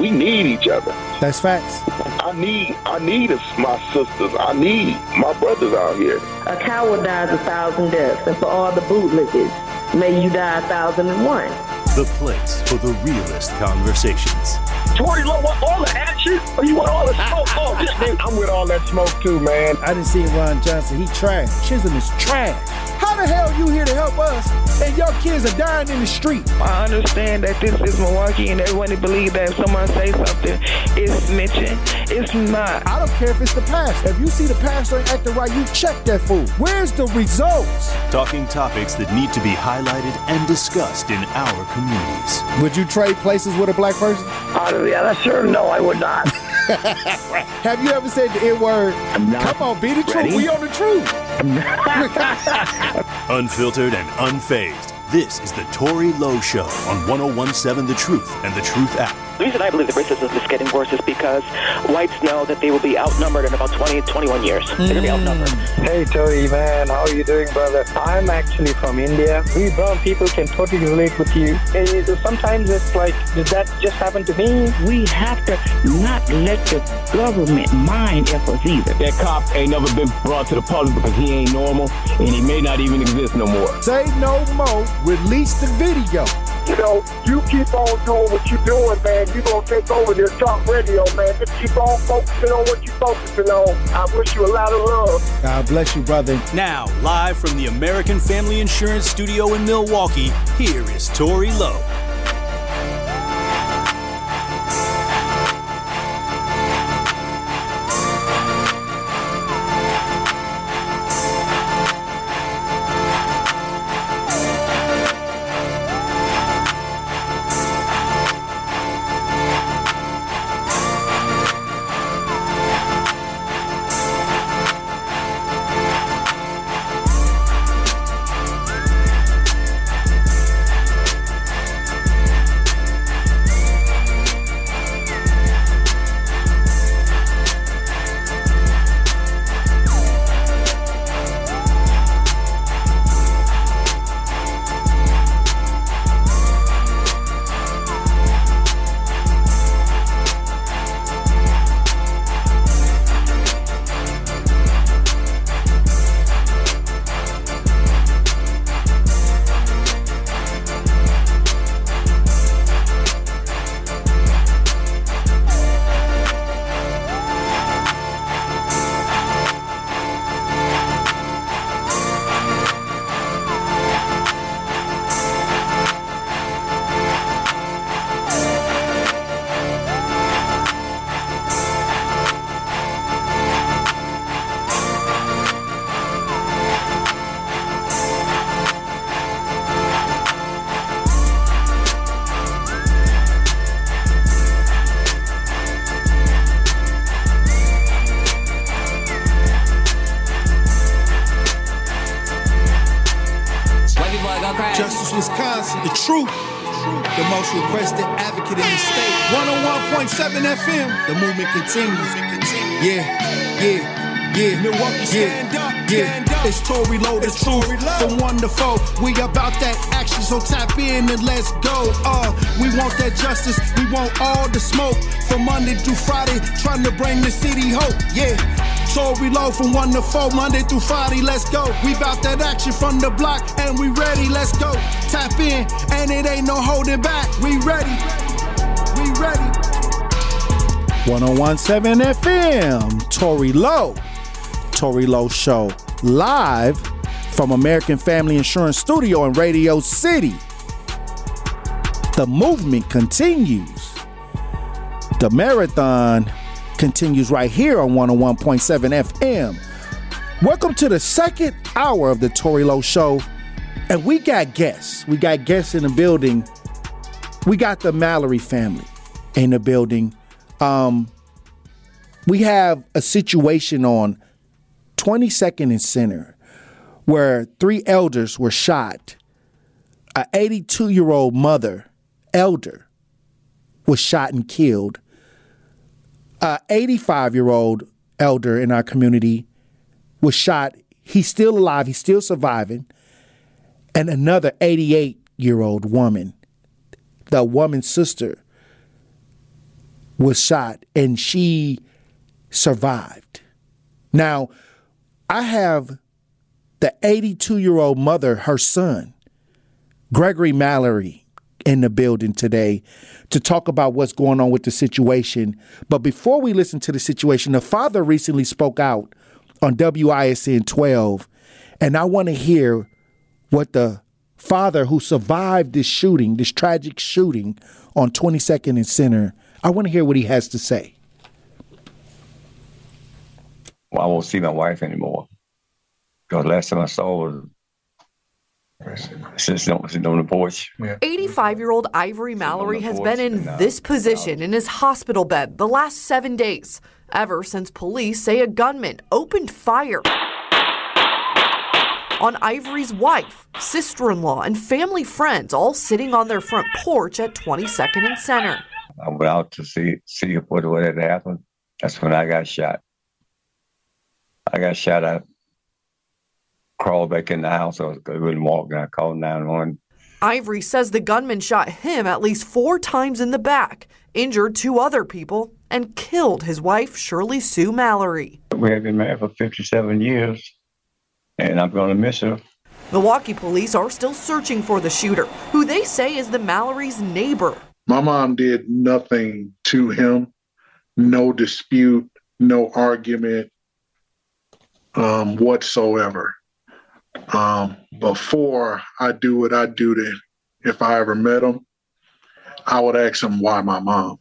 We need each other. That's facts. I need I need my sisters. I need my brothers out here. A coward dies a thousand deaths, and for all the bootlickers, may you die a thousand and one. The place for the realest conversations. Tory Lowe want all the action? Or you want all the smoke? Oh, this nigga, I'm with all that smoke too, man. I didn't see Ron Johnson. He trash. Chisholm is trash. How the hell you here to help us and your kids are dying in the street? I understand that this is Milwaukee and everyone believe that if someone says something, it's snitching. It's not. I don't care if it's the past. If you see the pastor ain't acting right, you check that fool. Where's the results? Talking topics that need to be highlighted and discussed in our communities. Would you trade places with a black person? Oh, yeah, I sure. No, I would not. Have you ever said the N word? Come on, be the Ready? truth. We on the truth. Unfiltered and unfazed. This is the Tory Lowe Show on 1017 The Truth and The Truth app. The reason I believe the racism is getting worse is because whites know that they will be outnumbered in about 20, 21 years. They're going to be hmm. outnumbered. Hey Tory man, how are you doing brother? I'm actually from India. We brown people can totally relate with you. Sometimes it's like, did that just happen to me? We have to not let the government mind us either. That cop ain't never been brought to the public because he ain't normal and he may not even exist no more. Say no more. Release the video. You know, you keep on doing what you're doing, man. You're going to take over this talk radio, man. Just keep on focusing on what you're focusing on. I wish you a lot of love. God bless you, brother. Now, live from the American Family Insurance Studio in Milwaukee, here is Tory Lowe. 101.7 FM. The movement continues. Yeah, yeah, yeah. Milwaukee, stand up, yeah. It's Tory Lowe, the truth. From one to four, we about that action, so tap in and let's go. Uh, we want that justice, we want all the smoke. From Monday through Friday, trying to bring the city hope. Yeah. Tory Lowe from one to four, Monday through Friday, let's go. We bout that action from the block, and we ready, let's go. Tap in, and it ain't no holding back. We ready. 1017 FM, Tory Lowe. Tory Lowe Show live from American Family Insurance Studio in Radio City. The movement continues. The marathon continues right here on 101.7 FM. Welcome to the second hour of the Tory Lowe Show. And we got guests. We got guests in the building. We got the Mallory family in the building. Um, we have a situation on 22nd and Center where three elders were shot. A 82 year old mother, elder, was shot and killed. A 85 year old elder in our community was shot. He's still alive. He's still surviving. And another 88 year old woman, the woman's sister, was shot and she survived. Now, I have the 82 year old mother, her son, Gregory Mallory, in the building today to talk about what's going on with the situation. But before we listen to the situation, the father recently spoke out on WISN 12, and I want to hear what the father who survived this shooting, this tragic shooting on 22nd and Center, I want to hear what he has to say. Well, I won't see my wife anymore. Because last time I saw her since on, on the porch. 85 year old Ivory Mallory has been in this position in his hospital bed the last seven days, ever since police say a gunman opened fire on Ivory's wife, sister in law, and family friends, all sitting on their front porch at 22nd and Center. I went out to see see what, what had happened. That's when I got shot. I got shot. I crawled back in the house. I was going walk. and I called 911. Ivory says the gunman shot him at least four times in the back, injured two other people, and killed his wife, Shirley Sue Mallory. We have been married for 57 years, and I'm going to miss her. Milwaukee police are still searching for the shooter, who they say is the Mallory's neighbor. My mom did nothing to him, no dispute, no argument um, whatsoever. Um, before I do what I do to, if I ever met him, I would ask him why my mom.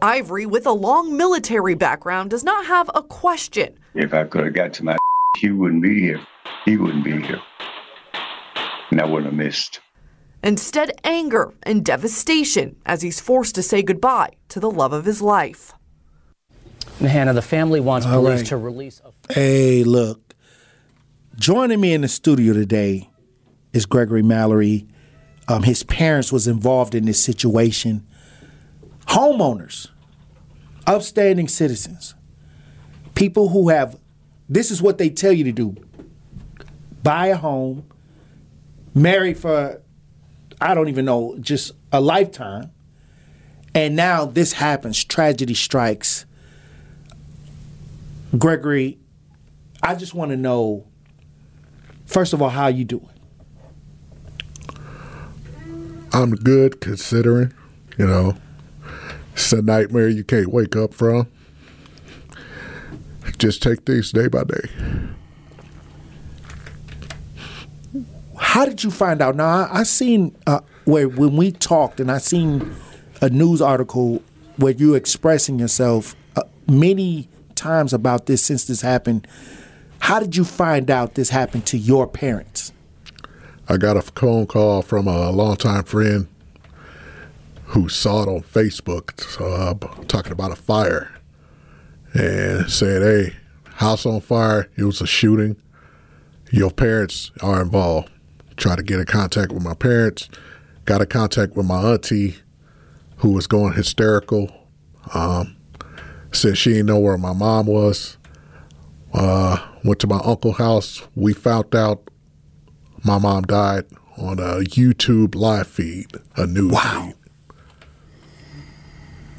Ivory, with a long military background, does not have a question. If I could have got to my, he wouldn't be here. He wouldn't be here, and I wouldn't have missed. Instead, anger and devastation as he's forced to say goodbye to the love of his life. Hannah, the family wants All police right. to release a Hey, look. Joining me in the studio today is Gregory Mallory. Um, his parents was involved in this situation. Homeowners, upstanding citizens, people who have. This is what they tell you to do: buy a home, marry for, I don't even know, just a lifetime, and now this happens. Tragedy strikes. Gregory, I just want to know, first of all, how you doing? I'm good considering, you know, it's a nightmare you can't wake up from. Just take things day by day. How did you find out? Now, I, I seen uh, where when we talked, and I seen a news article where you expressing yourself uh, many times about this since this happened. How did you find out this happened to your parents? I got a phone call from a longtime friend who saw it on Facebook uh, talking about a fire and said, Hey, house on fire. It was a shooting. Your parents are involved. Try to get in contact with my parents. Got in contact with my auntie who was going hysterical. Um, said she didn't know where my mom was. Uh, went to my uncle's house. We found out my mom died on a YouTube live feed, a news feed.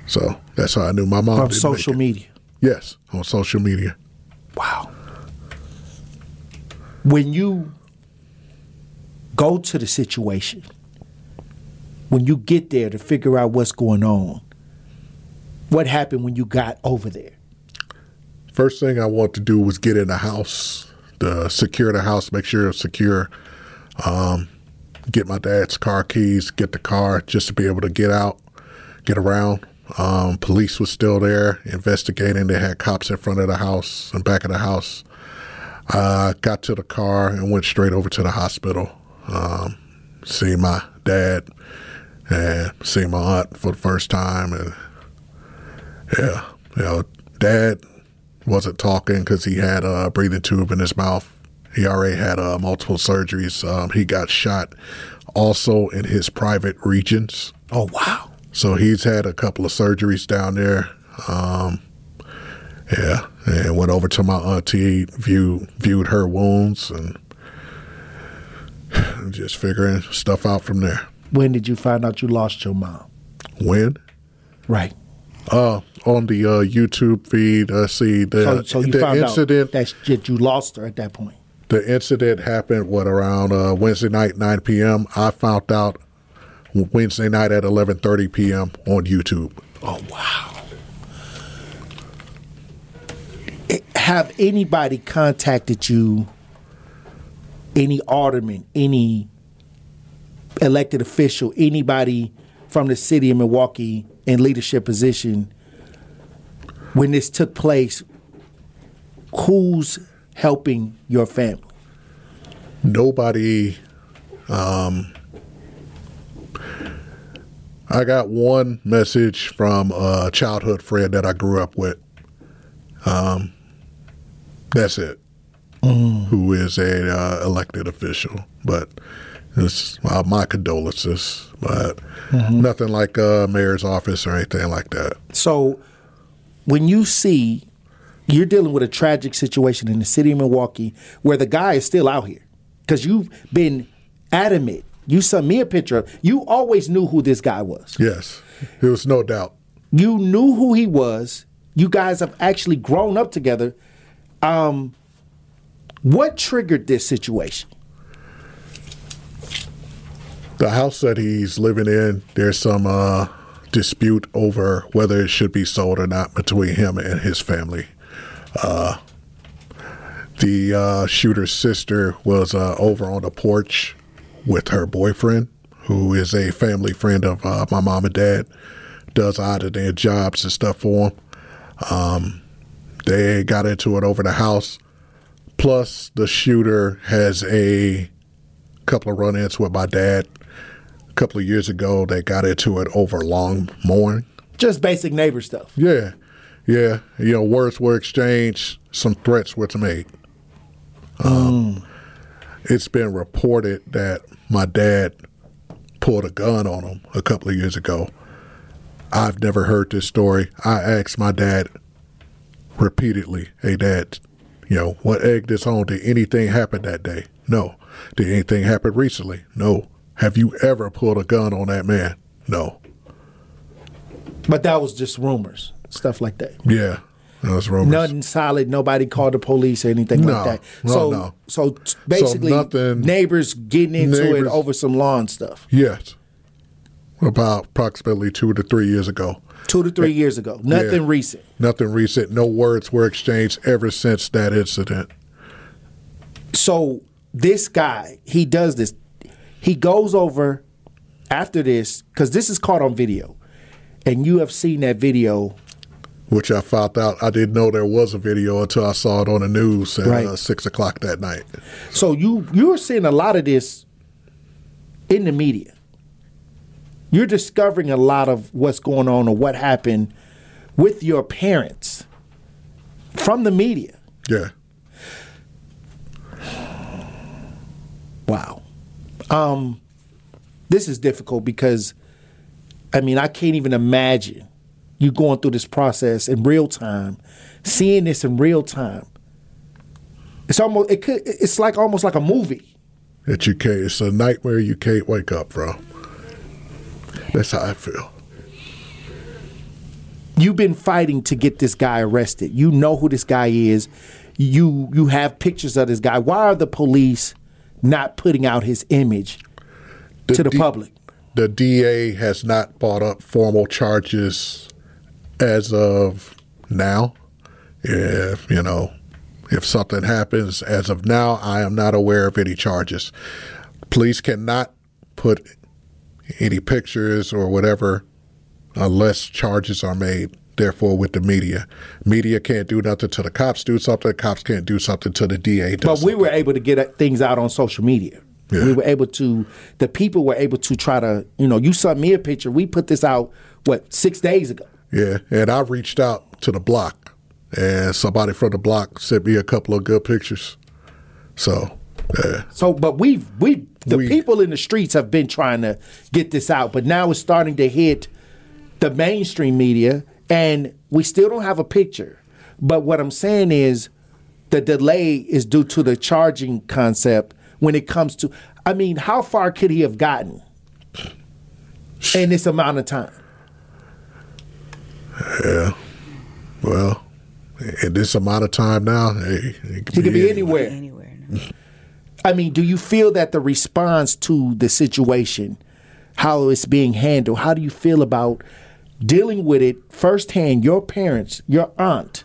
So that's how I knew my mom From social media. Yes, on social media. Wow. When you go to the situation, when you get there to figure out what's going on, what happened when you got over there? First thing I want to do was get in the house, to secure the house, make sure it's secure. Um, get my dad's car keys, get the car just to be able to get out, get around. Um, police was still there investigating. They had cops in front of the house and back of the house. I got to the car and went straight over to the hospital. Um, see my dad and see my aunt for the first time, and yeah, you know, dad wasn't talking because he had a breathing tube in his mouth. He already had uh, multiple surgeries. Um, he got shot also in his private regions. Oh wow! So he's had a couple of surgeries down there. Um, yeah, and went over to my auntie, viewed viewed her wounds, and just figuring stuff out from there. When did you find out you lost your mom? When? Right. Uh, on the uh, YouTube feed. I see the so, so you the found incident. out that you lost her at that point. The incident happened what around uh, Wednesday night, nine p.m. I found out Wednesday night at eleven thirty p.m. on YouTube. Oh wow! Have anybody contacted you? Any alderman, any elected official, anybody from the city of Milwaukee in leadership position when this took place? Who's helping your family? Nobody. Um, I got one message from a childhood friend that I grew up with. Um, that's it. Mm. Who is a uh, elected official, but it's uh, my condolences. But Mhm. nothing like a mayor's office or anything like that. So, when you see you're dealing with a tragic situation in the city of Milwaukee where the guy is still out here, because you've been adamant. You sent me a picture. You always knew who this guy was. Yes, there was no doubt. You knew who he was. You guys have actually grown up together. Um, what triggered this situation? The house that he's living in, there's some uh, dispute over whether it should be sold or not between him and his family. Uh, the uh, shooter's sister was uh, over on the porch with her boyfriend, who is a family friend of uh, my mom and dad, does out of jobs and stuff for them. Um, they got into it over the house. Plus, the shooter has a couple of run-ins with my dad. A couple of years ago, they got into it over long mowing. Just basic neighbor stuff. Yeah, yeah. You know, words were exchanged. Some threats were made. Um, It's been reported that my dad pulled a gun on him a couple of years ago. I've never heard this story. I asked my dad repeatedly, "Hey, Dad, you know what egg this on? Did anything happen that day? No. Did anything happen recently? No. Have you ever pulled a gun on that man? No. But that was just rumors, stuff like that. Yeah, that was rumors. Nothing solid. Nobody called the police or anything No, like that. no, so, no. so basically, nothing- neighbors getting into it over some lawn stuff. Yes. About approximately two to three years ago. Two to three years ago. Nothing Yeah. recent. Nothing recent. No words were exchanged ever since that incident. So this guy, he does this. He goes over after this because this is caught on video, and you have seen that video. Which I found out I didn't know there was a video until I saw it on the news at Right. uh, six o'clock that night. So you you're seeing a lot of this in the media. You're discovering a lot of what's going on or what happened with your parents from the media. Yeah. Wow. Um, this is difficult because, I mean, I can't even imagine you going through this process in real time, seeing this in real time. It's almost it could it's like almost like a movie. That you can't. It's a nightmare you can't wake up from. That's how I feel. You've been fighting to get this guy arrested. You know who this guy is. You you have pictures of this guy. Why are the police not putting out his image to the D- public? The DA has not brought up formal charges as of now. If, you know, if something happens as of now, I am not aware of any charges. Police cannot put any pictures or whatever unless charges are made. Therefore, with the media, media can't do nothing till the cops do something. The Cops can't do something till the DA does. But we were able to get uh, things out on social media. We were able to, the people were able to try to, you know, you sent me a picture. We put this out, what, six days ago. Yeah, and I reached out to the block, and somebody from the block sent me a couple of good pictures. So, yeah, So, but we've, we, the people in the streets have been trying to get this out, but now it's starting to hit the mainstream media, and we still don't have a picture. But what I'm saying is the delay is due to the charging concept when it comes to, I mean, how far could he have gotten in this amount of time? yeah. Well, in this amount of time now, hey, he could be anywhere. Anywhere. I mean, do you feel that the response to the situation, how it's being handled, how do you feel about dealing with it firsthand? Your parents, your aunt,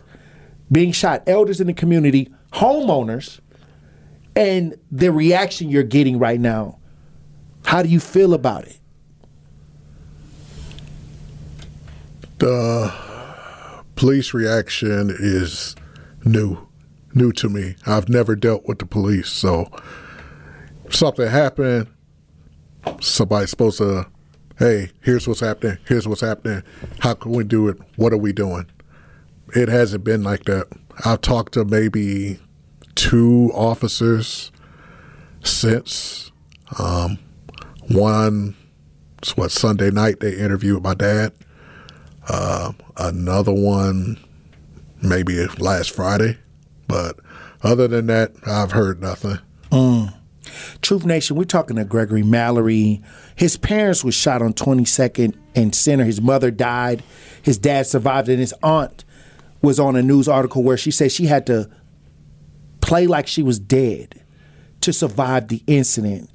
being shot, elders in the community, homeowners, and the reaction you're getting right now. How do you feel about it? The police reaction is new, new to me. I've never dealt with the police, so something happened. Somebody's supposed to, hey, here's what's happening. Here's what's happening. How can we do it? What are we doing? It hasn't been like that. I've talked to maybe two officers since. Um, one, what Sunday night they interviewed my dad. Uh, another one, maybe last Friday. But other than that, I've heard nothing. Mm. Truth Nation, we're talking to Gregory Mallory. His parents were shot on 22nd and Center. His mother died. His dad survived, and his aunt was on a news article where she said she had to play like she was dead to survive the incident.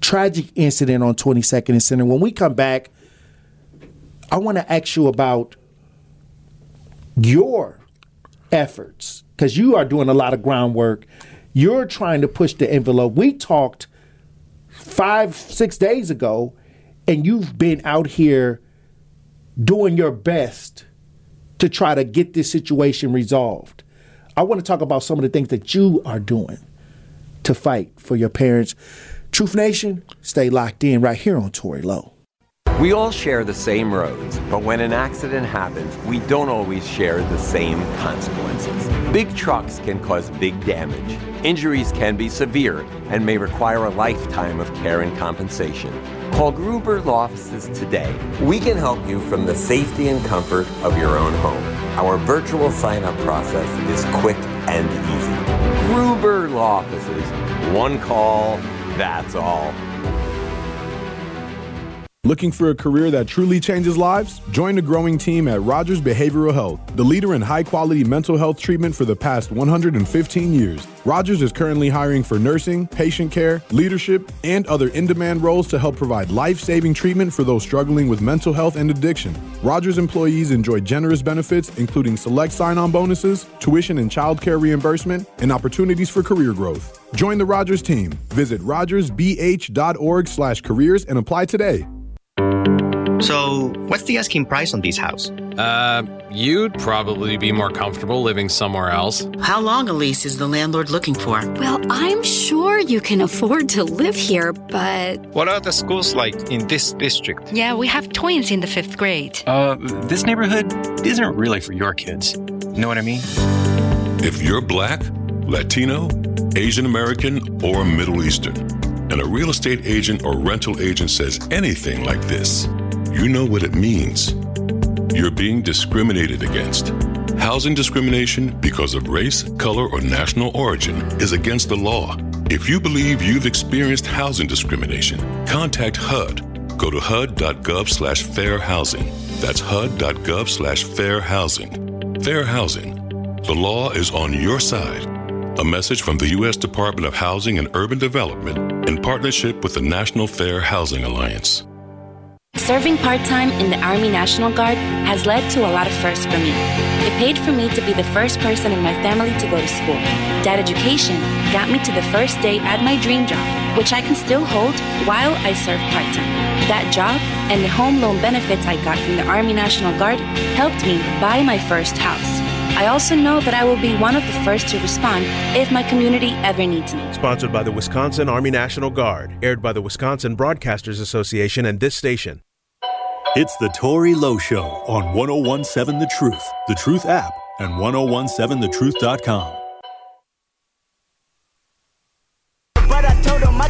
Tragic incident on 22nd and Center. When we come back, I want to ask you about your efforts because you are doing a lot of groundwork. You're trying to push the envelope. We talked five, six days ago, and you've been out here doing your best to try to get this situation resolved. I want to talk about some of the things that you are doing to fight for your parents. Truth Nation, stay locked in right here on Tory Lowe. We all share the same roads, but when an accident happens, we don't always share the same consequences. Big trucks can cause big damage. Injuries can be severe and may require a lifetime of care and compensation. Call Gruber Law Offices today. We can help you from the safety and comfort of your own home. Our virtual sign up process is quick and easy. Gruber Law Offices. One call, that's all. Looking for a career that truly changes lives? Join the growing team at Rogers Behavioral Health, the leader in high quality mental health treatment for the past 115 years. Rogers is currently hiring for nursing, patient care, leadership, and other in demand roles to help provide life saving treatment for those struggling with mental health and addiction. Rogers employees enjoy generous benefits, including select sign on bonuses, tuition and childcare reimbursement, and opportunities for career growth. Join the Rogers team. Visit rogersbh.org slash careers and apply today. So, what's the asking price on this house? Uh, you'd probably be more comfortable living somewhere else. How long a lease is the landlord looking for? Well, I'm sure you can afford to live here, but. What are the schools like in this district? Yeah, we have twins in the fifth grade. Uh, this neighborhood isn't really for your kids. You know what I mean? If you're black, Latino, Asian American, or Middle Eastern, and a real estate agent or rental agent says anything like this, you know what it means. You're being discriminated against. Housing discrimination because of race, color, or national origin is against the law. If you believe you've experienced housing discrimination, contact HUD. Go to hud.gov slash fair housing. That's hud.gov slash fair housing. Fair housing. The law is on your side. A message from the U.S. Department of Housing and Urban Development in partnership with the National Fair Housing Alliance. Serving part time in the Army National Guard has led to a lot of firsts for me. It paid for me to be the first person in my family to go to school. That education got me to the first day at my dream job, which I can still hold while I serve part time. That job and the home loan benefits I got from the Army National Guard helped me buy my first house. I also know that I will be one of the first to respond if my community ever needs me. Sponsored by the Wisconsin Army National Guard, aired by the Wisconsin Broadcasters Association and this station. It's the Tory Lowe Show on 1017 The Truth, The Truth app, and 1017thetruth.com.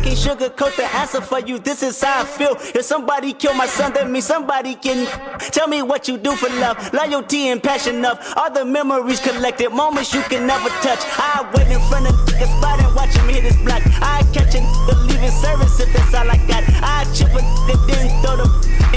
can't sugarcoat the answer for you. This is how I feel. If somebody kill my son, that means somebody can tell me what you do for love, loyalty and passion of all the memories collected, moments you can never touch. I wait in front of the spot and watch him hit his block. I catch a leaving service if that's all I got. I chip a then throw the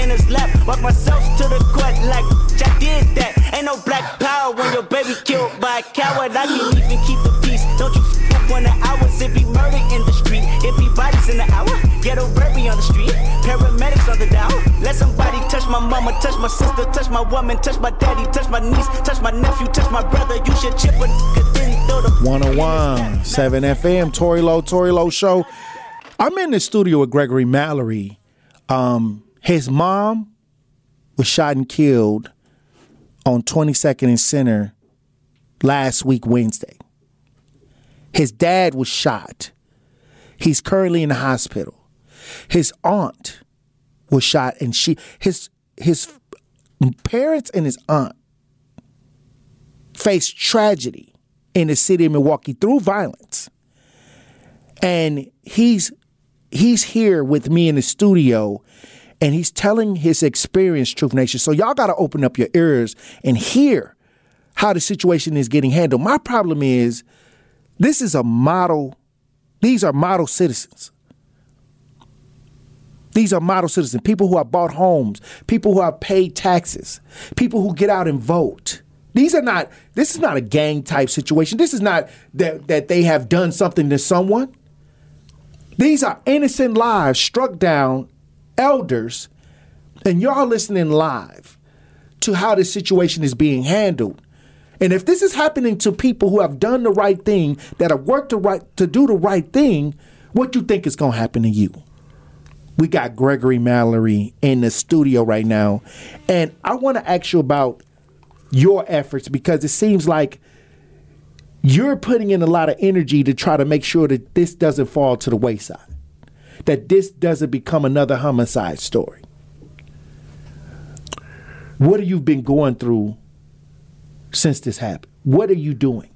in his lap. Walk myself to the court like I did that. Ain't no black power when your baby killed by a coward. I can't even keep the peace. Don't you f when the hours it be murder in the street. It be bodies in the hour. Ghetto baby on the street. Paramedics on the down. Let somebody touch my mama, touch my sister, touch my woman, touch my daddy, touch my niece, touch my nephew, touch my brother. You should chip a then throw the 101 7 FM, Tory Lowe, Tory Lowe Show. I'm in the studio with Gregory Mallory. Um, his mom was shot and killed on 22nd and Center last week, Wednesday. His dad was shot. He's currently in the hospital. His aunt was shot, and she his his parents and his aunt faced tragedy in the city of Milwaukee through violence. And he's he's here with me in the studio and he's telling his experience, Truth Nation. So y'all got to open up your ears and hear how the situation is getting handled. My problem is this is a model, these are model citizens. These are model citizens, people who have bought homes, people who have paid taxes, people who get out and vote. These are not, this is not a gang type situation. This is not that, that they have done something to someone. These are innocent lives struck down, elders, and y'all listening live to how this situation is being handled. And if this is happening to people who have done the right thing, that have worked the right to do the right thing, what do you think is going to happen to you? We got Gregory Mallory in the studio right now, and I want to ask you about your efforts because it seems like you're putting in a lot of energy to try to make sure that this doesn't fall to the wayside, that this doesn't become another homicide story. What have you been going through since this happened? What are you doing?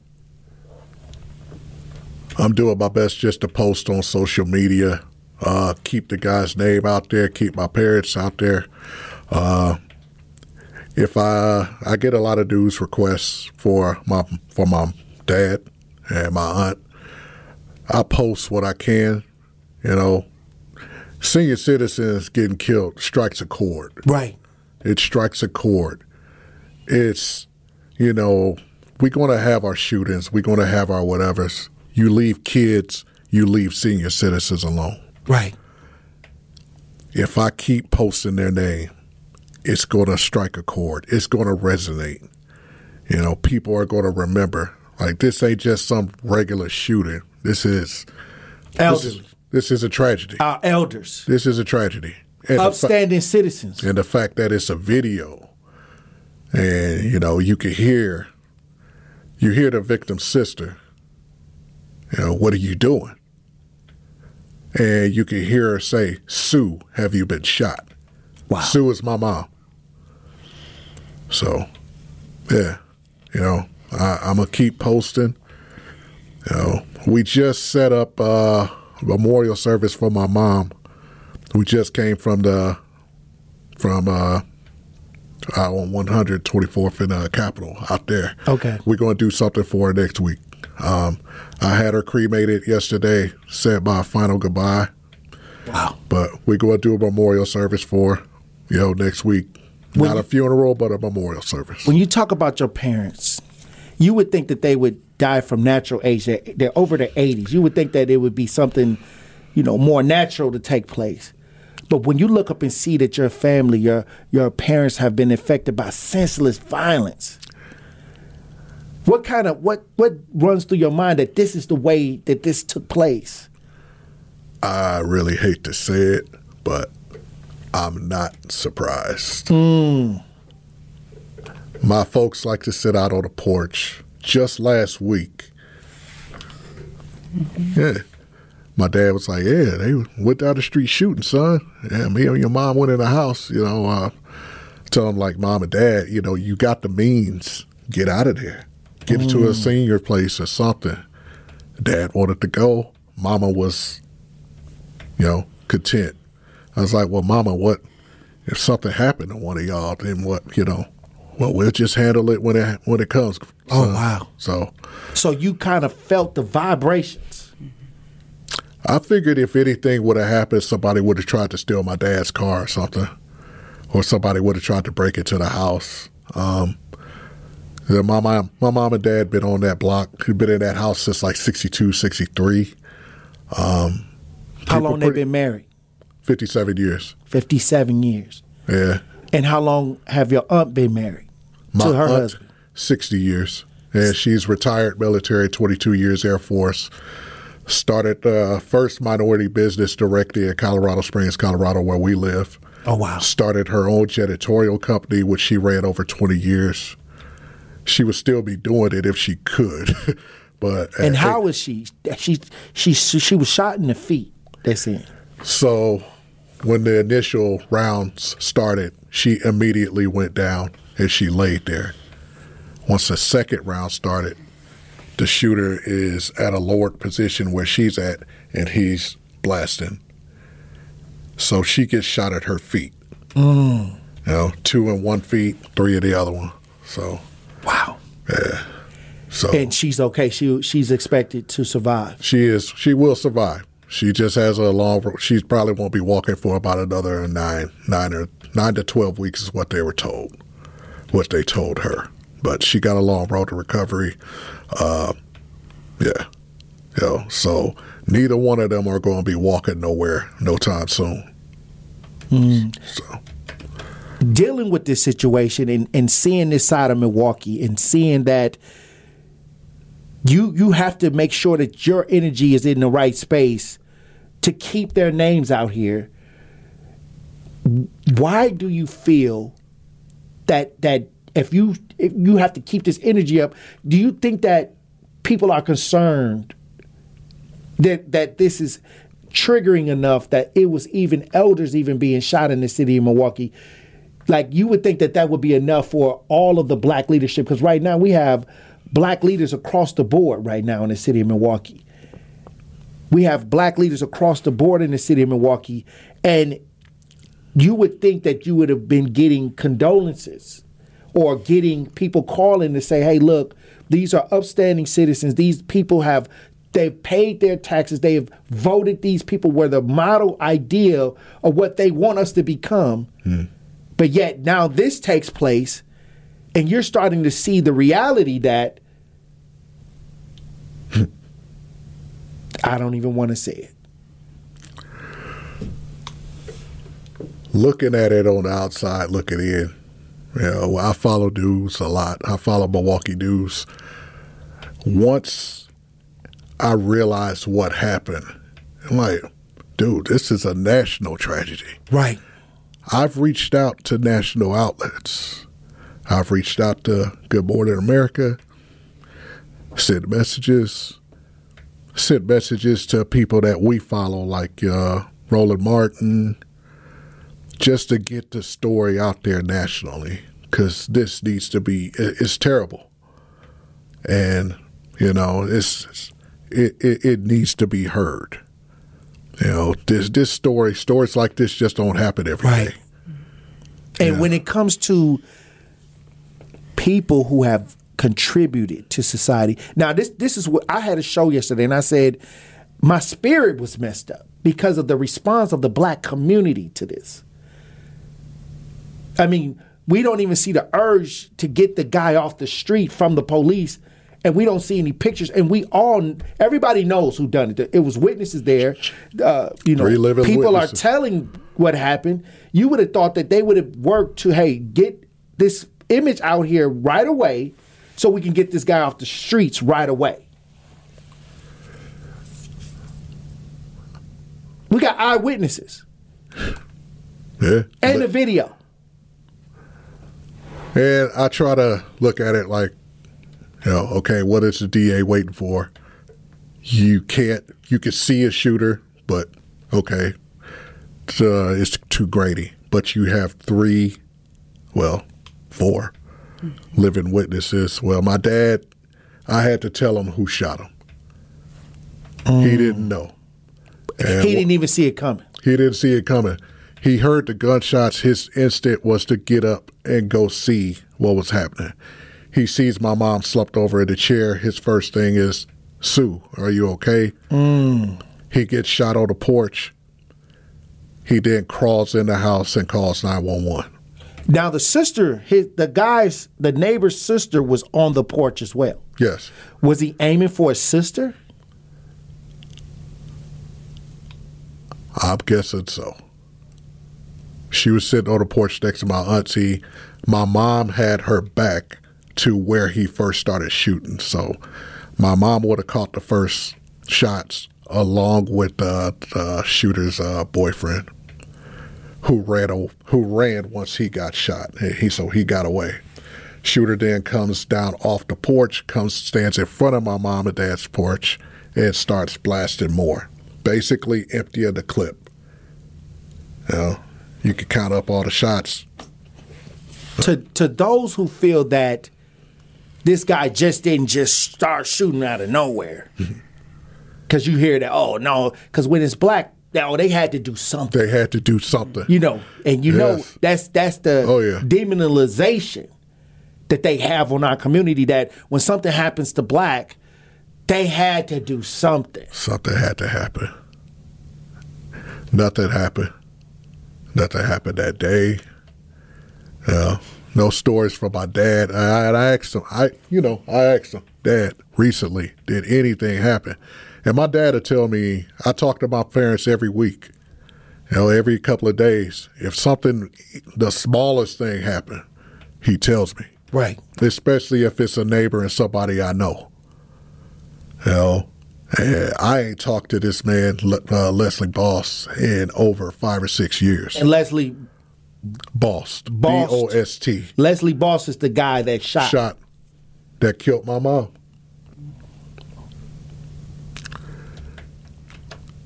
I'm doing my best just to post on social media, uh, keep the guy's name out there, keep my parents out there. Uh, if I I get a lot of news requests for my for my dad and my aunt, I post what I can. You know, senior citizens getting killed strikes a chord. Right. It strikes a chord. It's you know we're going to have our shootings. We're going to have our whatevers. You leave kids. You leave senior citizens alone. Right. If I keep posting their name, it's going to strike a chord. It's going to resonate. You know, people are going to remember. Like this ain't just some regular shooting. This is elders. This is, this is a tragedy. Our elders. This is a tragedy. And Upstanding fa- citizens. And the fact that it's a video, and you know, you can hear, you hear the victim's sister. You know, what are you doing? And you can hear her say, "Sue, have you been shot?" Wow. Sue is my mom. So, yeah, you know, I, am gonna keep posting. You know, we just set up a memorial service for my mom. We just came from the from uh, on 124th in uh, Capitol out there. Okay, we're gonna do something for her next week. Um, I had her cremated yesterday. Said my final goodbye. Wow. But we're going to do a memorial service for, you know, next week. When Not a funeral, but a memorial service. When you talk about your parents, you would think that they would die from natural age. They're, they're over the 80s. You would think that it would be something, you know, more natural to take place. But when you look up and see that your family, your your parents have been affected by senseless violence, what kind of what what runs through your mind that this is the way that this took place? I really hate to say it, but I'm not surprised. Mm. My folks like to sit out on the porch. Just last week, mm-hmm. yeah, my dad was like, "Yeah, they went down the street shooting, son. Yeah, me and your mom went in the house. You know, uh, tell them like, mom and dad, you know, you got the means. Get out of there. Get mm. into a senior place or something." Dad wanted to go. Mama was you know, content. I was like, well, Mama, what if something happened to one of y'all? Then what? You know, well, we'll just handle it when it when it comes. Oh wow! So, so you kind of felt the vibrations. I figured if anything would have happened, somebody would have tried to steal my dad's car or something, or somebody would have tried to break into the house. Um, my mom, my mom and dad been on that block. Been in that house since like 62, 63. Um, How long they been married? 57 years. 57 years. Yeah. And how long have your aunt been married to her aunt, husband? 60 years. And she's retired military, 22 years Air Force. Started uh, first minority business directly in Colorado Springs, Colorado, where we live. Oh, wow. Started her own janitorial company, which she ran over 20 years. She would still be doing it if she could. but And how is she? She she she was shot in the feet. That's it. So when the initial rounds started, she immediately went down and she laid there. Once the second round started, the shooter is at a lowered position where she's at and he's blasting. So she gets shot at her feet. Mm. You know, two in one feet, three in the other one. So Wow. Yeah. So And she's okay. She she's expected to survive. She is. She will survive. She just has a long. She probably won't be walking for about another nine, nine or nine to twelve weeks is what they were told. What they told her, but she got a long road to recovery. Uh, yeah, you know, so neither one of them are going to be walking nowhere no time soon. Mm. So dealing with this situation and, and seeing this side of Milwaukee and seeing that you you have to make sure that your energy is in the right space to keep their names out here. Why do you feel that that if you if you have to keep this energy up, do you think that people are concerned that that this is triggering enough that it was even elders even being shot in the city of Milwaukee? Like you would think that that would be enough for all of the black leadership because right now we have black leaders across the board right now in the city of Milwaukee. We have black leaders across the board in the city of Milwaukee, and you would think that you would have been getting condolences or getting people calling to say, "Hey, look, these are upstanding citizens. These people have they've paid their taxes. They have voted these people were the model idea of what they want us to become." Hmm. But yet now this takes place, and you're starting to see the reality that I don't even want to say it. looking at it on the outside, looking in, you know, I follow dudes a lot. I follow Milwaukee dudes. Once I realized what happened, I'm like, dude, this is a national tragedy. Right. I've reached out to national outlets. I've reached out to Good Morning America, sent messages, sent messages to people that we follow, like uh, Roland Martin, just to get the story out there nationally because this needs to be it's terrible and you know it's it, it, it needs to be heard you know this this story stories like this just don't happen every day. And when it comes to people who have contributed to society, now this this is what I had a show yesterday, and I said my spirit was messed up because of the response of the black community to this. I mean, we don't even see the urge to get the guy off the street from the police, and we don't see any pictures. And we all, everybody knows who done it. It was witnesses there. Uh, you know, Three living people witnesses. are telling what happened. You would have thought that they would have worked to, hey, get this image out here right away, so we can get this guy off the streets right away. We got eyewitnesses Yeah. and the video. And I try to look at it like, you know, okay, what is the DA waiting for? You can't, you can see a shooter, but okay, it's, uh, it's too Grady. But you have three, well, four living witnesses. Well, my dad, I had to tell him who shot him. He didn't know. And he didn't even see it coming. he didn't see it coming. He heard the gunshots. His instinct was to get up and go see what was happening. He sees my mom slumped over in the chair. His first thing is, Sue, are you okay? Mm. He gets shot on the porch. He then crawls in the house and calls 911. Now the sister, his, the guy's, the neighbor's sister was on the porch as well. Yes. Was he aiming for his sister? I'm guessing so. She was sitting on the porch next to my auntie. My mom had her back to where he first started shooting. So my mom would have caught the first shots along with uh, the shooter's uh, boyfriend, who ran who ran once he got shot. He so he got away. Shooter then comes down off the porch, comes stands in front of my mom and dad's porch, and starts blasting more. Basically, emptying the clip. You know, you can count up all the shots. To to those who feel that this guy just didn't just start shooting out of nowhere, mm-hmm. because you hear that oh no, because when it's black, oh they had to do something. They had to do something. You know, and you know that's that's the Oh, yeah. demonization that they have on our community. That when something happens to black, they had to do something. Something had to happen. Nothing happened. Nothing happened that day. Uh, no stories from my dad. I, I asked him. I, you know, I asked him, Dad, recently, did anything happen? And my dad would tell me. I talk to my parents every week. You know, every couple of days. If something, the smallest thing happened, he tells me. Right. Especially if it's a neighbor and somebody I know. You know, and I ain't talked to this man, uh, Leslie Boss, in over five or six years. And Leslie Boss, Bost. O S T, Leslie Boss is the guy that shot. shot that killed my mom.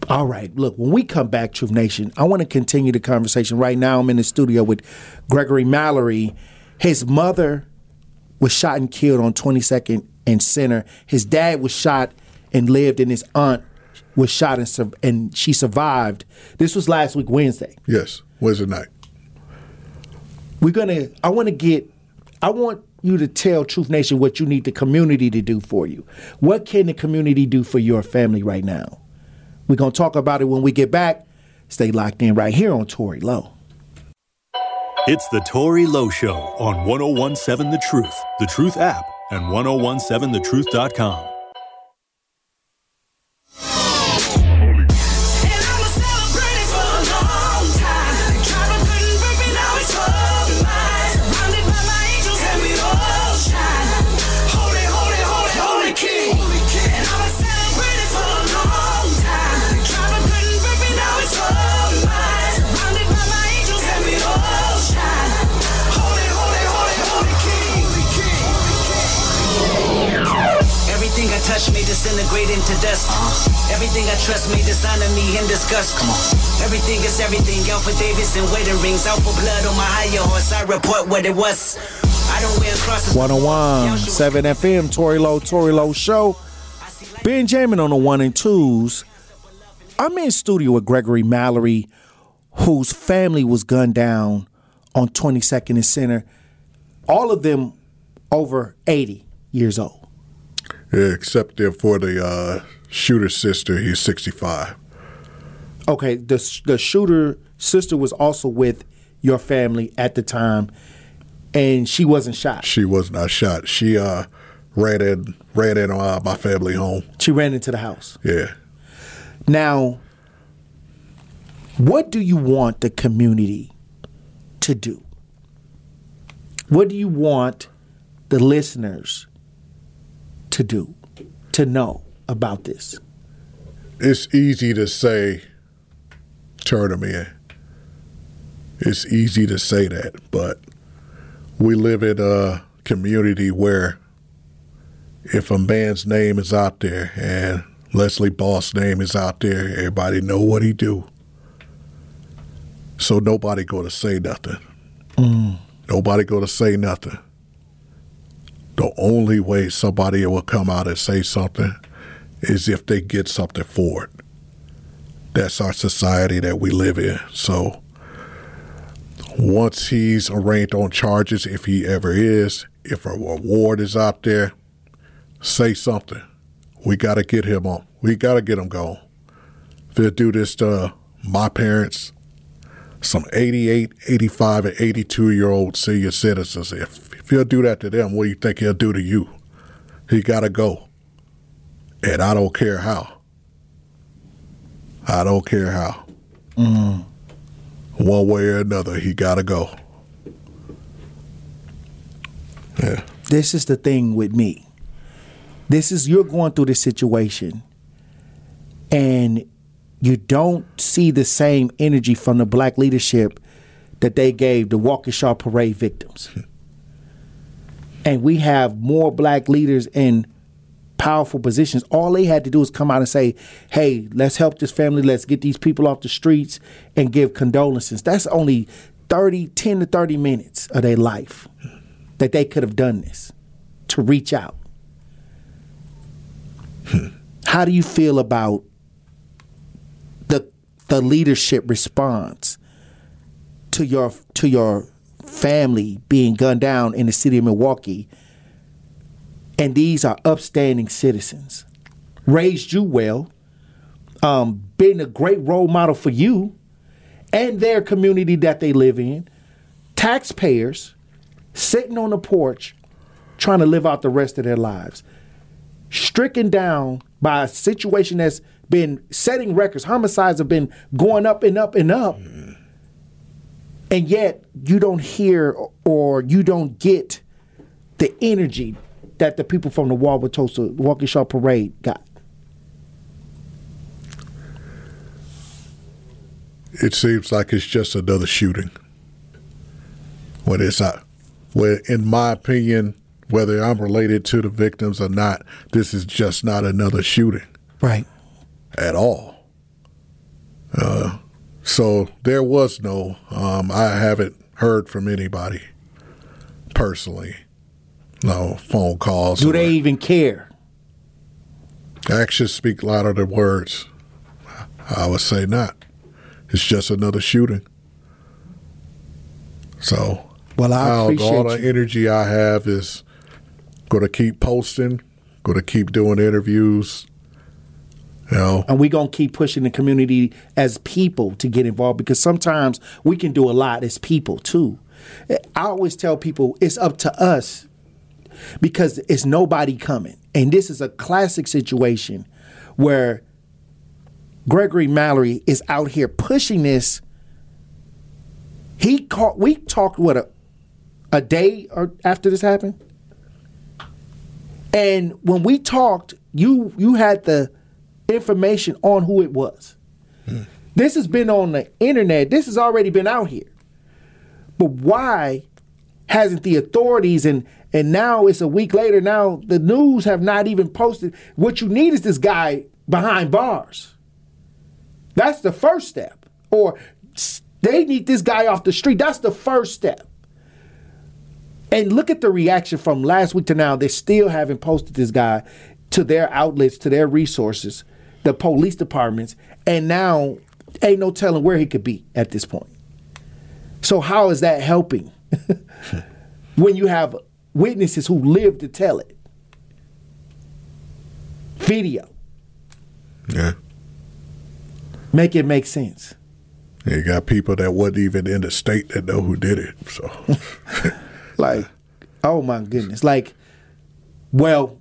All right. Look, when we come back, Truth Nation, I want to continue the conversation. Right now, I'm in the studio with Gregory Mallory. His mother was shot and killed on 22nd and Center. His dad was shot and lived, and his aunt was shot and, sur- and she survived. This was last week, Wednesday. Yes, Wednesday night. We're gonna. I want to get. I want you to tell Truth Nation what you need the community to do for you. What can the community do for your family right now? We're gonna talk about it when we get back. Stay locked in right here on Tory Low. It's the Tory Low Show on 1017 The Truth, The Truth app, and 1017thetruth.com. disintegrate into dust. Uh-huh. Everything I trust may dishonor me in disgust. Come on. Everything is everything. Alpha Davis and wedding rings. Out for blood on my higher horse. I report what it was. I don't wear crosses. 101 7 FM, Tory Low, Tory Low Show. Benjamin on the one and twos. I'm in studio with Gregory Mallory, whose family was gunned down on 22nd and Center. All of them over 80 years old. Yeah, except there for the uh, shooter's sister, he's 65. Okay, the the shooter sister was also with your family at the time, and she wasn't shot. She was not shot. She uh, ran in, ran in uh, my family home. She ran into the house. Yeah. Now, what do you want the community to do? What do you want the listeners to do, to know about this? It's easy to say, turn them in. It's easy to say that, but we live in a community where if a man's name is out there and Leslie Boss' name is out there, everybody know what he do. So nobody gonna say nothing. Mm. Nobody gonna say nothing. The only way somebody will come out and say something is if they get something for it. That's our society that we live in. So once he's arraigned on charges, if he ever is, if a reward is out there, say something. We got to get him on. We got to get him gone. If they do this to my parents, some 88, 85, and 82 year old senior citizens. If, if he'll do that to them, what do you think he'll do to you? He got to go. And I don't care how. I don't care how. Mm. One way or another, he got to go. Yeah. This is the thing with me. This is you're going through this situation and you don't see the same energy from the black leadership that they gave the Waukesha parade victims. and we have more black leaders in powerful positions. All they had to do is come out and say, hey, let's help this family, let's get these people off the streets and give condolences. That's only 30, 10 to 30 minutes of their life that they could have done this to reach out. How do you feel about the the leadership response to your to your family being gunned down in the city of Milwaukee? And these are upstanding citizens, raised you well, um, been a great role model for you and their community that they live in, taxpayers sitting on the porch trying to live out the rest of their lives, stricken down by a situation that's been setting records. Homicides have been going up and up and up. And yet you don't hear or you don't get the energy that the people from the Wauwatosa Waukesha Parade got. It seems like it's just another shooting. When it's not, where in my opinion, whether I'm related to the victims or not, this is just not another shooting. Right. At all. Uh, so there was no, um, I haven't heard from anybody personally. No phone calls. Do they even care? Actions speak louder than words. I would say not. It's just another shooting. So, well, I all, appreciate all the you. energy I have is going to keep posting, going to keep doing interviews. Know, and we're going to keep pushing the community as people to get involved because sometimes we can do a lot as people too. I always tell people it's up to us because it's nobody coming. And this is a classic situation where Gregory Mallory is out here pushing this. He caught, we talked what a, a day or after this happened. And when we talked, you you had the information on who it was. This has been on the internet. This has already been out here. But why hasn't the authorities and and now it's a week later now the news have not even posted what you need is this guy behind bars. That's the first step. Or they need this guy off the street. That's the first step. And look at the reaction from last week to now. They still haven't posted this guy to their outlets, to their resources, the police departments, and now ain't no telling where he could be at this point. So how is that helping when you have witnesses who live to tell it? Video. Yeah. Make it make sense. You got people that wasn't even in the state that know who did it. So, like, oh my goodness. Like, well,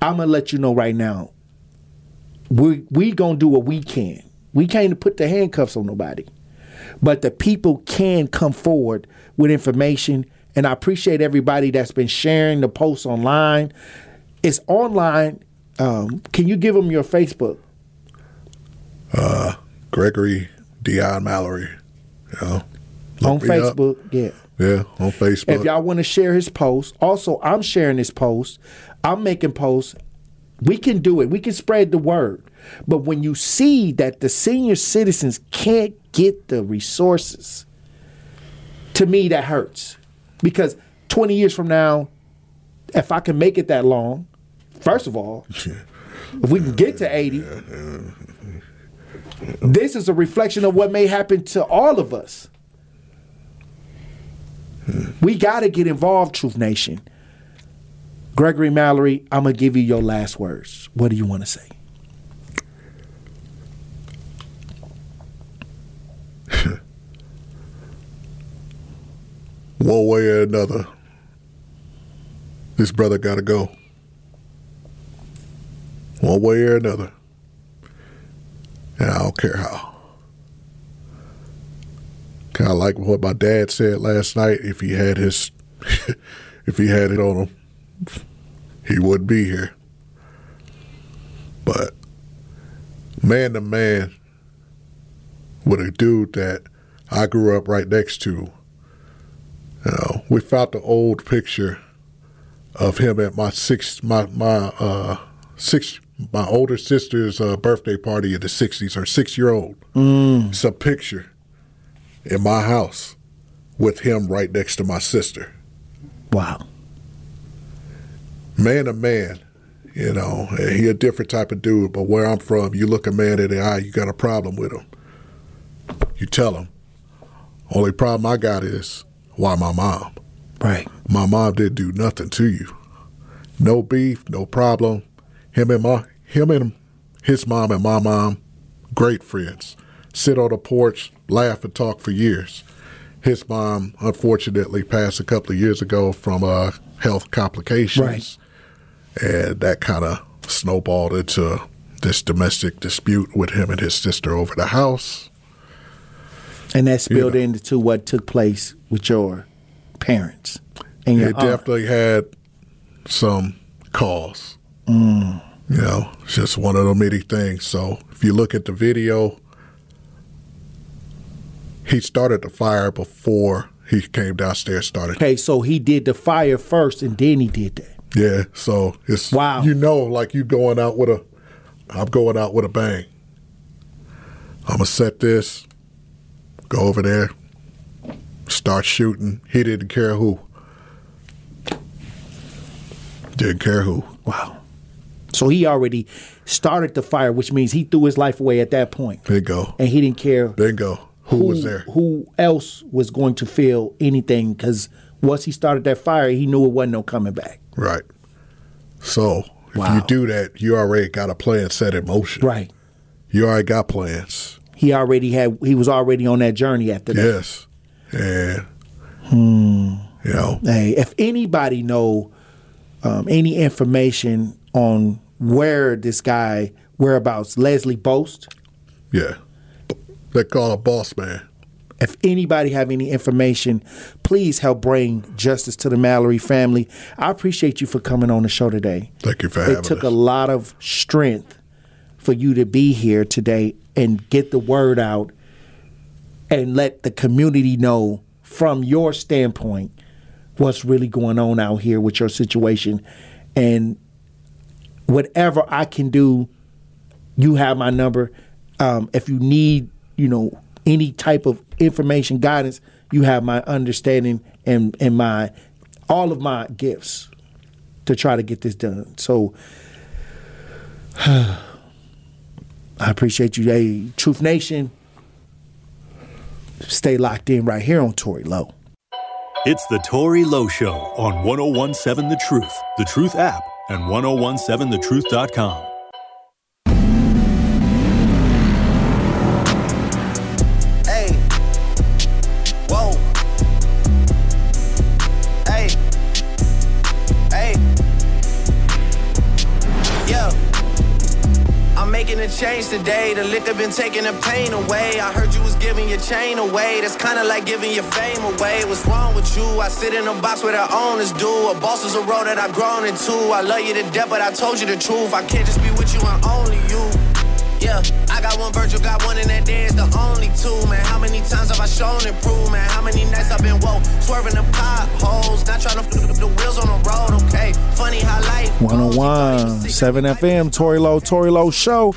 I'm gonna let you know right now. We we gonna do what we can. We can't put the handcuffs on nobody, but the people can come forward with information. And I appreciate everybody that's been sharing the posts online. It's online. Um, can you give them your Facebook? uh, Gregory Dion Mallory. You know, on me up. Facebook, yeah. Yeah, on Facebook. If y'all want to share his post, also I'm sharing his post. I'm making posts. We can do it. We can spread the word. But when you see that the senior citizens can't get the resources, to me that hurts. Because 20 years from now, if I can make it that long, first of all, if we can get to 80, this is a reflection of what may happen to all of us. Hmm. We got to get involved, Truth Nation. Gregory Mallory, I'm going to give you your last words. What do you want to say? one way or another, this brother got to go. One way or another. And I don't care how. Kind of like what my dad said last night. If he had his, if he had it on him, he wouldn't be here. But man to man, with a dude that I grew up right next to, you know, we found the old picture of him at my six, my my uh, six, my older sister's uh, birthday party in the '60s. Her six-year-old. Mm. It's a picture in my house with him right next to my sister. Wow. Man to man, you know, he a different type of dude. But where I'm from, you look a man in the eye, you got a problem with him. You tell him. Only problem I got is why my mom. Right. My mom didn't do nothing to you. No beef, no problem. Him and my him and his mom and my mom, great friends. Sit on the porch, laugh and talk for years. His mom unfortunately passed a couple of years ago from uh, health complications. Right. And that kind of snowballed into this domestic dispute with him and his sister over the house. And that spilled into what took place with your parents and your it aunt. definitely had some cause. Mm. You know, it's just one of the many things. So if you look at the video, he started the fire before he came downstairs. Started. Okay, so he did the fire first, and then he did that. Yeah. So it's wow. You know, like you going out with a, I'm going out with a bang. I'm gonna set this, go over there, start shooting. He didn't care who. Didn't care who. Wow. So he already started the fire, which means he threw his life away at that point. Bingo. And he didn't care Bingo. Who, was there? Who else was going to feel anything? Because once he started that fire, he knew it wasn't no coming back. Right. So if Wow. you do that, you already got a plan set in motion. Right. You already got plans. He already had. He was already on that journey after that. Yes. And Hmm. you know, Hey, if anybody know um, any information on where this guy whereabouts, Leslie Bost. yeah. They call a boss man. If anybody have any information, please help bring justice to the Mallory family. I appreciate you for coming on the show today. Thank you for It having us. It took a lot of strength for you to be here today and get the word out and let the community know from your standpoint what's really going on out here with your situation. And whatever I can do, you have my number. Um, if you need, you know, any type of information, guidance, you have my understanding and, and my all of my gifts to try to get this done. So I appreciate you. Hey, Truth Nation, stay locked in right here on Tory Low. It's the Tory Low Show on 1017 The Truth, The Truth app, and 1017thetruth.com. I'm making change today. The liquor been taking the pain away. I heard you was giving your chain away. That's kinda like giving your fame away. What's wrong with you? I sit in a box where the owners do. A boss is a road that I've grown into. I love you to death, but I told you the truth. I can't just be with you and only you. Yeah, I got one Virgil, got one, and that there is the only two, man. How many times have I shown improvement? How many nights I've been woke, swerving the potholes, not trying to flip the wheels on the road, okay? Funny how life 101 7 FM, Tory Low, Tory Low Show.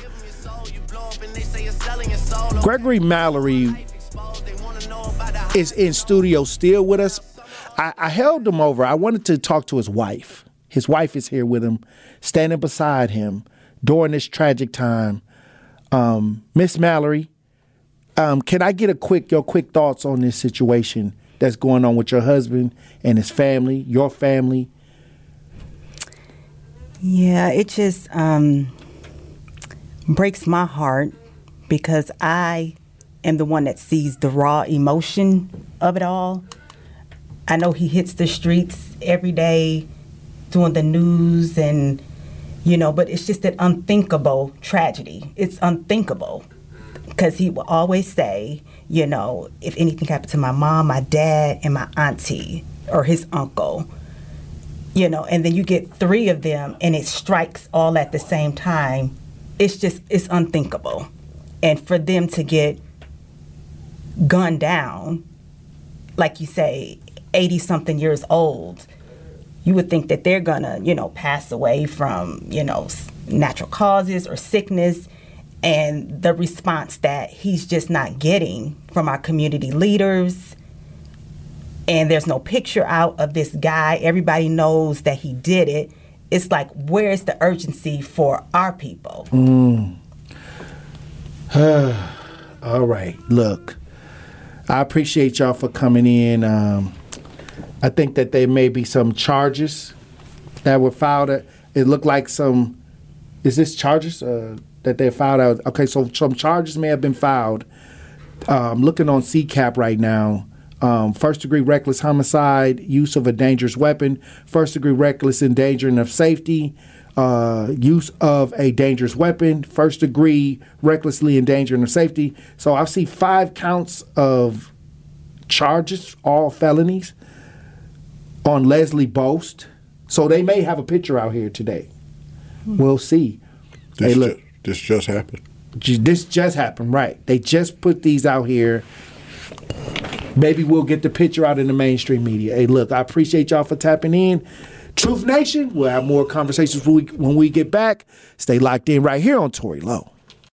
Gregory Mallory is in studio still with us. I, I held him over. I wanted to talk to his wife. His wife is here with him, standing beside him during this tragic time. Um, Miss Mallory, um, can I get a quick your quick thoughts on this situation that's going on with your husband and his family, your family? Yeah, it just um, breaks my heart because I am the one that sees the raw emotion of it all. I know he hits the streets every day doing the news and you know, but it's just an unthinkable tragedy. It's unthinkable because he will always say, you know, if anything happened to my mom, my dad, and my auntie or his uncle, you know, and then you get three of them and it strikes all at the same time. It's just, it's unthinkable. And for them to get gunned down, like you say, 80 something years old, you would think that they're gonna, you know, pass away from, you know, natural causes or sickness. And the response that he's just not getting from our community leaders, and there's no picture out of this guy. Everybody knows that he did it. It's like, where's the urgency for our people? Mm. All right. Look, I appreciate y'all for coming in. Um, I think that there may be some charges that were filed. It looked like some. Is this charges uh, that they filed out? Okay, so some charges may have been filed. I'm looking on CCAP right now. Um, first degree reckless homicide, use of a dangerous weapon, first degree reckless endangering of safety, uh, use of a dangerous weapon, first degree recklessly endangering of safety. So I see five counts of charges, all felonies, on Leslie Bost. So they may have a picture out here today. We'll see. This hey, look, ju- this just happened. this just happened, right? They just put these out here. Maybe we'll get the picture out in the mainstream media. Hey, look, I appreciate y'all for tapping in. Truth Nation, we'll have more conversations when we, when we get back. Stay locked in right here on Tory Low.